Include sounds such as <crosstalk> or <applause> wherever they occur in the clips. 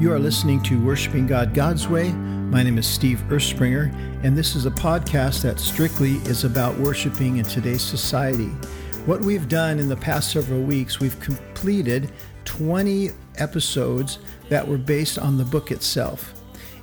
You are listening to Worshiping God God's Way. My name is Steve Erspringer, and this is a podcast that strictly is about worshiping in today's society. What we've done in the past several weeks, we've completed 20 episodes that were based on the book itself.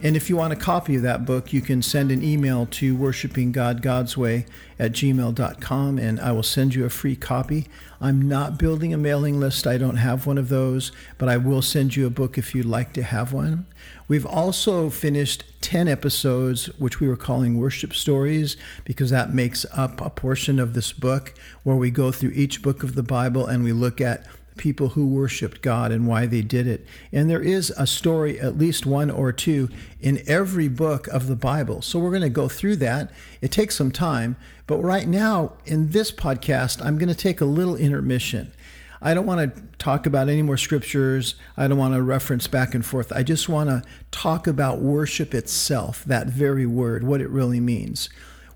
And if you want a copy of that book, you can send an email to worshipinggodgodsway at gmail.com and I will send you a free copy. I'm not building a mailing list, I don't have one of those, but I will send you a book if you'd like to have one. We've also finished 10 episodes, which we were calling Worship Stories, because that makes up a portion of this book where we go through each book of the Bible and we look at people who worshiped God and why they did it. And there is a story, at least one or two, in every book of the Bible. So we're going to go through that. It takes some time. But right now, in this podcast, I'm going to take a little intermission. I don't want to talk about any more scriptures. I don't want to reference back and forth. I just want to talk about worship itself, that very word, what it really means.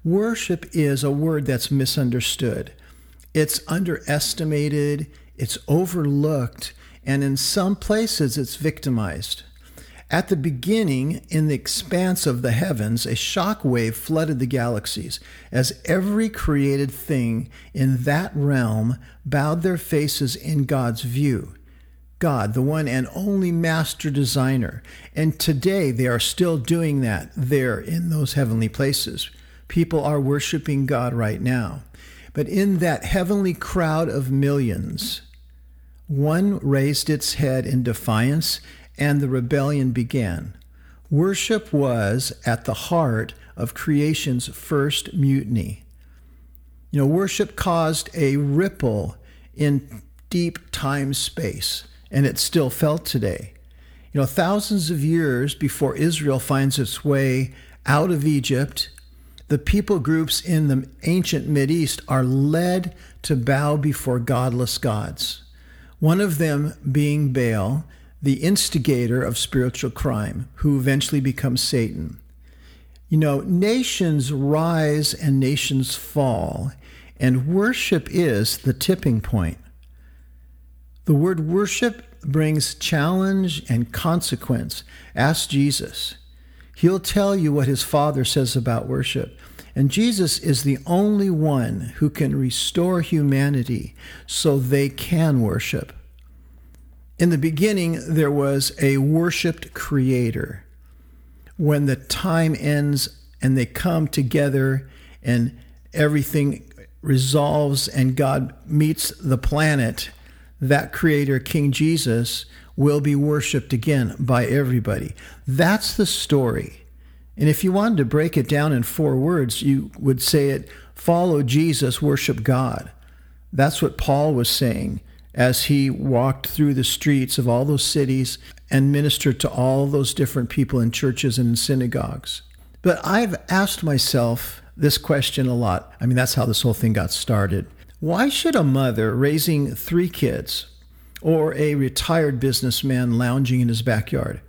Worship is a word that's misunderstood. It's underestimated, it's overlooked, and in some places it's victimized. At the beginning, in the expanse of the heavens, a shock wave flooded the galaxies as every created thing in that realm bowed their faces in God's view. God, the one and only master designer. And today they are still doing that there in those heavenly places. People are worshiping God right now. But in that heavenly crowd of millions, one raised its head in defiance and the rebellion began. Worship was at the heart of creation's first mutiny. You know, worship caused a ripple in deep time space, and it's still felt today. You know, thousands of years before Israel finds its way out of Egypt, the people groups in the ancient Mideast are led to bow before godless gods. One of them being Baal, the instigator of spiritual crime, who eventually becomes Satan. You know, nations rise and nations fall, and worship is the tipping point. The word worship brings challenge and consequence. Ask Jesus. He'll tell you what his Father says about worship. And Jesus is the only one who can restore humanity so they can worship. In the beginning, there was a worshiped creator. When the time ends and they come together and everything resolves and God meets the planet, that creator, King Jesus, will be worshiped again by everybody. That's the story. And if you wanted to break it down in four words, you would say it follow Jesus, worship God. That's what Paul was saying as he walked through the streets of all those cities and ministered to all those different people in churches and in synagogues. But I've asked myself this question a lot. I mean, that's how this whole thing got started. Why should a mother raising three kids, or a retired businessman lounging in his backyard,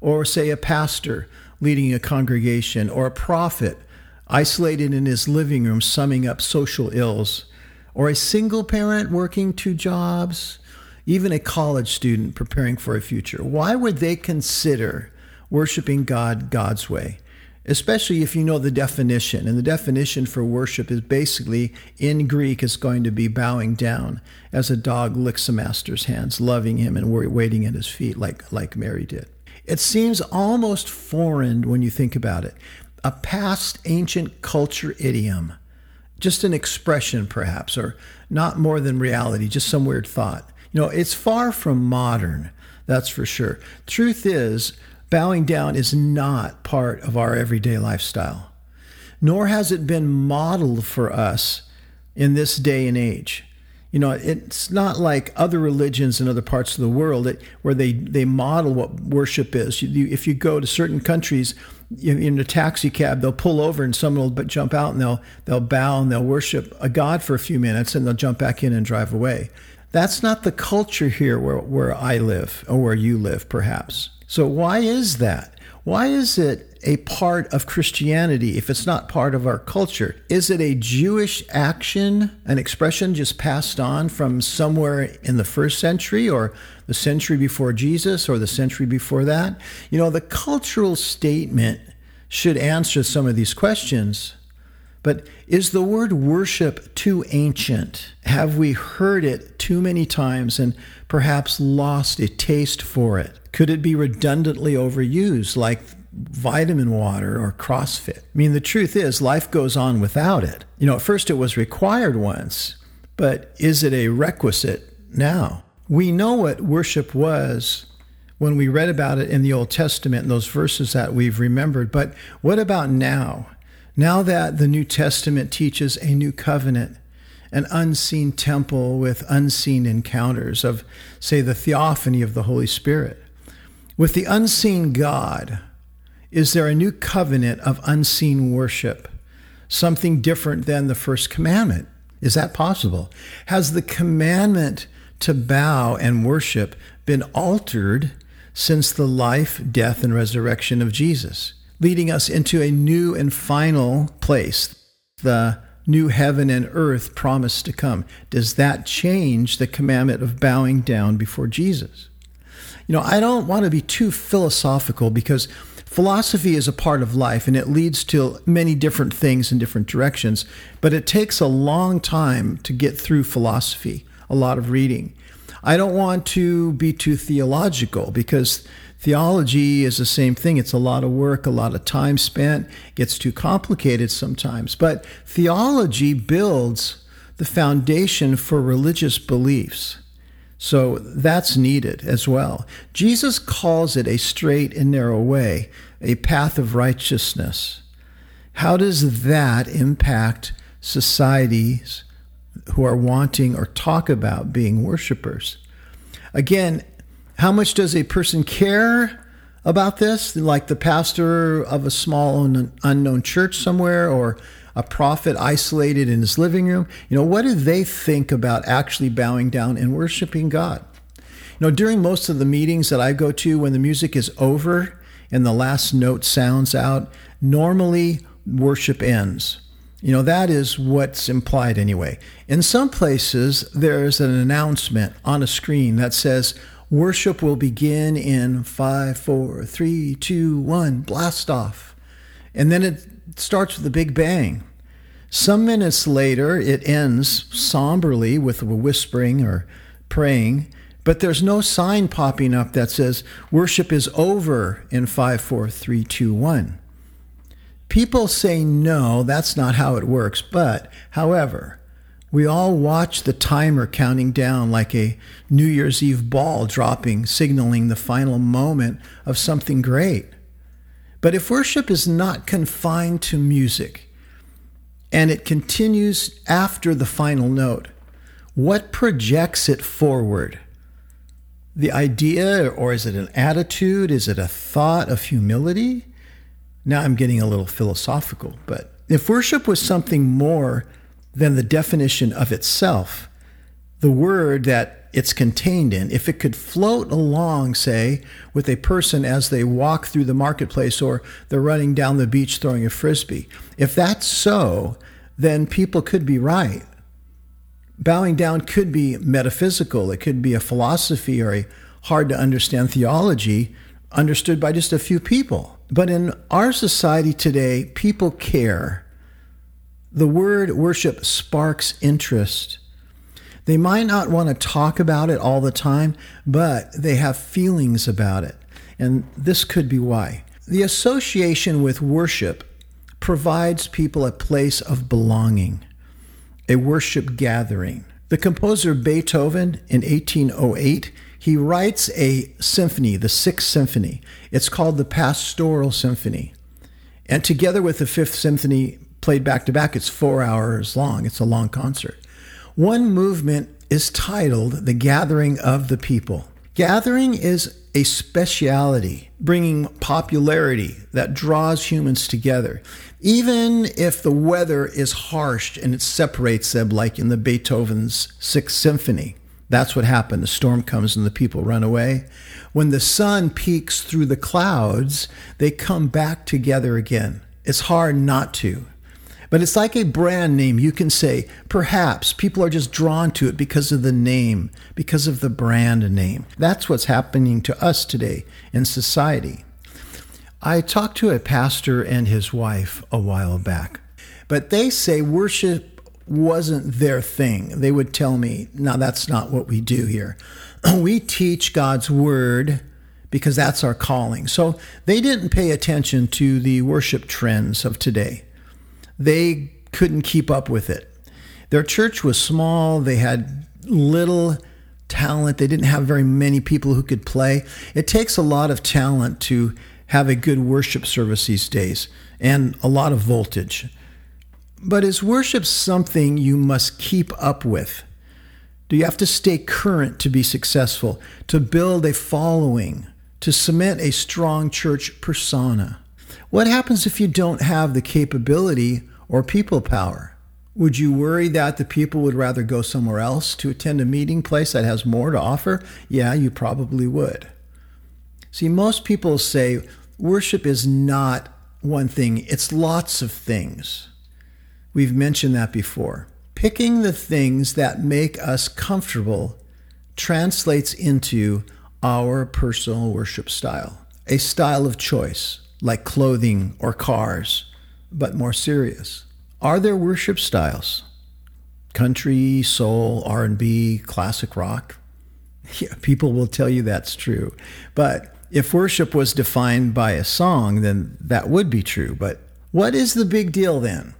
or say a pastor leading a congregation, or a prophet isolated in his living room summing up social ills, or a single parent working two jobs, even a college student preparing for a future, why would they consider worshiping God God's way? Especially if you know the definition. And the definition for worship is basically, in Greek, is going to be bowing down as a dog licks a master's hands, loving him and waiting at his feet like, like Mary did. It seems almost foreign when you think about it. A past ancient culture idiom just an expression, perhaps, or not more than reality, just some weird thought. You know, it's far from modern, that's for sure. Truth is, bowing down is not part of our everyday lifestyle, nor has it been modeled for us in this day and age. You know, it's not like other religions in other parts of the world that, where they, they model what worship is. You, if you go to certain countries, in a taxi cab, they'll pull over and someone will jump out and they'll they'll bow and they'll worship a god for a few minutes and they'll jump back in and drive away. That's not the culture here where, where I live or where you live, perhaps. So why is that? Why is it a part of Christianity if it's not part of our culture? Is it a Jewish action, an expression just passed on from somewhere in the first century or the century before Jesus or the century before that? You know, the cultural statement should answer some of these questions. But is the word worship too ancient? Have we heard it too many times and perhaps lost a taste for it? Could it be redundantly overused like vitamin water or CrossFit? I mean, the truth is, life goes on without it. You know, at first it was required once, but is it a requisite now? We know what worship was when we read about it in the Old Testament, in those verses that we've remembered, but what about now? Now that the New Testament teaches a new covenant, an unseen temple with unseen encounters of, say, the theophany of the Holy Spirit. With the unseen God, is there a new covenant of unseen worship? Something different than the first commandment? Is that possible? Has the commandment to bow and worship been altered since the life, death, and resurrection of Jesus? Leading us into a new and final place, the new heaven and earth promised to come. Does that change the commandment of bowing down before Jesus? You know, I don't want to be too philosophical because philosophy is a part of life and it leads to many different things in different directions, but it takes a long time to get through philosophy, a lot of reading. I don't want to be too theological because Theology is the same thing. It's a lot of work, a lot of time spent, gets too complicated sometimes. But theology builds the foundation for religious beliefs. So that's needed as well. Jesus calls it a straight and narrow way, a path of righteousness. How does that impact societies who are wanting or talk about being worshipers? Again, how much does a person care about this? Like the pastor of a small unknown church somewhere or a prophet isolated in his living room? You know, what do they think about actually bowing down and worshiping God? You know, during most of the meetings that I go to, when the music is over and the last note sounds out, normally worship ends. You know, that is what's implied anyway. In some places, there's an announcement on a screen that says, Worship will begin in five, four, three, two, one, blast off. And then it starts with a big bang. Some minutes later, it ends somberly with a whispering or praying, but there's no sign popping up that says worship is over in five, four, three, two, one. People say no, that's not how it works. But, however, we all watch the timer counting down like a New Year's Eve ball dropping, signaling the final moment of something great. But if worship is not confined to music and it continues after the final note, what projects it forward? The idea, or is it an attitude? Is it a thought of humility? Now I'm getting a little philosophical, but if worship was something more than the definition of itself, the word that it's contained in, if it could float along, say, with a person as they walk through the marketplace or they're running down the beach throwing a frisbee, if that's so, then people could be right. Bowing down could be metaphysical, it could be a philosophy or a hard to understand theology understood by just a few people. But in our society today, people care the word worship sparks interest. They might not want to talk about it all the time, but they have feelings about it. And this could be why. The association with worship provides people a place of belonging, a worship gathering. The composer Beethoven in 1808, he writes a symphony, the Sixth Symphony. It's called the Pastoral Symphony. And together with the Fifth Symphony, played back to back. It's four hours long, it's a long concert. One movement is titled The Gathering of the People. Gathering is a speciality, bringing popularity that draws humans together. Even if the weather is harsh and it separates them, like in the Beethoven's Sixth Symphony, That's what happened. The storm comes and the people run away. When the sun peeks through the clouds, they come back together again. It's hard not to. But it's like a brand name. You can say, perhaps people are just drawn to it because of the name, because of the brand name. That's what's happening to us today in society. I talked to a pastor and his wife a while back, but they say worship wasn't their thing. They would tell me, no, that's not what we do here. <clears throat> we teach God's word because that's our calling. So they didn't pay attention to the worship trends of today. They couldn't keep up with it. Their church was small, they had little talent, they didn't have very many people who could play. It takes a lot of talent to have a good worship service these days and a lot of voltage. But is worship something you must keep up with? Do you have to stay current to be successful, to build a following, to cement a strong church persona? What happens if you don't have the capability or people power? Would you worry that the people would rather go somewhere else to attend a meeting place that has more to offer? Yeah, you probably would. See, most people say worship is not one thing, it's lots of things. We've mentioned that before. Picking the things that make us comfortable translates into our personal worship style, a style of choice, like clothing or cars, but more serious. Are there worship styles? Country, soul, R&B, classic rock? <laughs> Yeah, people will tell you that's true. But if worship was defined by a song, then that would be true. But what is the big deal then?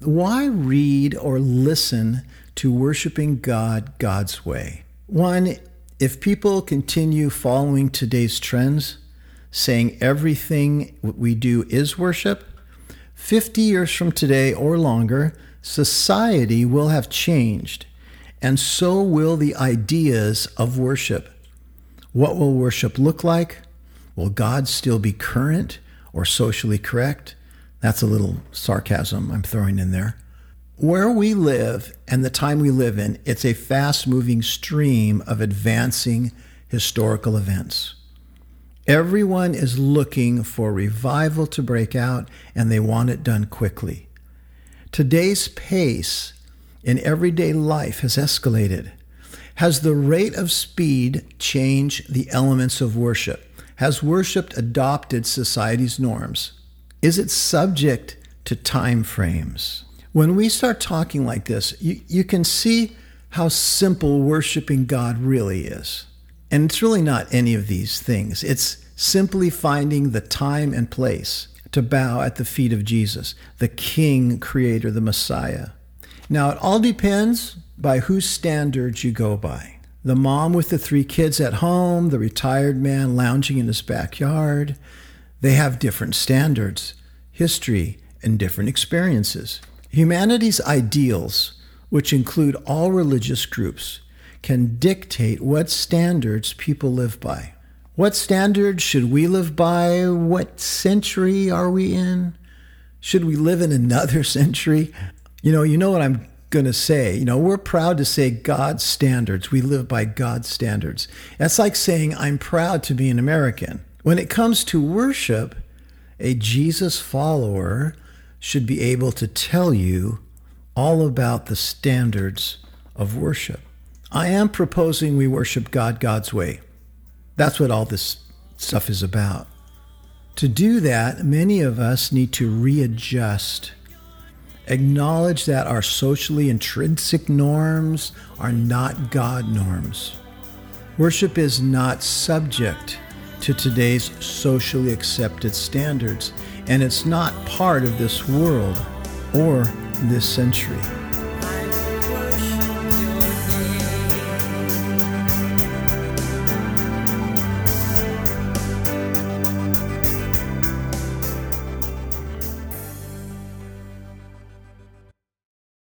Why read or listen to worshiping God God's way? One, if people continue following today's trends, saying everything we do is worship, 50 years from today or longer, society will have changed, and so will the ideas of worship. What will worship look like? Will God still be current or socially correct? That's a little sarcasm I'm throwing in there. Where we live and the time we live in, it's a fast moving stream of advancing historical events. Everyone is looking for revival to break out and they want it done quickly. Today's pace in everyday life has escalated. Has the rate of speed changed the elements of worship? Has worship adopted society's norms? Is it subject to time frames? When we start talking like this, you, you can see how simple worshiping God really is. And it's really not any of these things. It's simply finding the time and place to bow at the feet of Jesus, the King, Creator, the Messiah. Now, it all depends by whose standards you go by. The mom with the three kids at home, the retired man lounging in his backyard, they have different standards, history, and different experiences. Humanity's ideals, which include all religious groups, can dictate what standards people live by. What standards should we live by? What century are we in? Should we live in another <laughs> century? You know, you know what I'm going to say. You know, we're proud to say God's standards. We live by God's standards. That's like saying, I'm proud to be an American. When it comes to worship, a Jesus follower should be able to tell you all about the standards of worship. I am proposing we worship God God's way. That's what all this stuff is about. To do that, many of us need to readjust, acknowledge that our socially intrinsic norms are not God norms. Worship is not subject to today's socially accepted standards, and it's not part of this world or this century.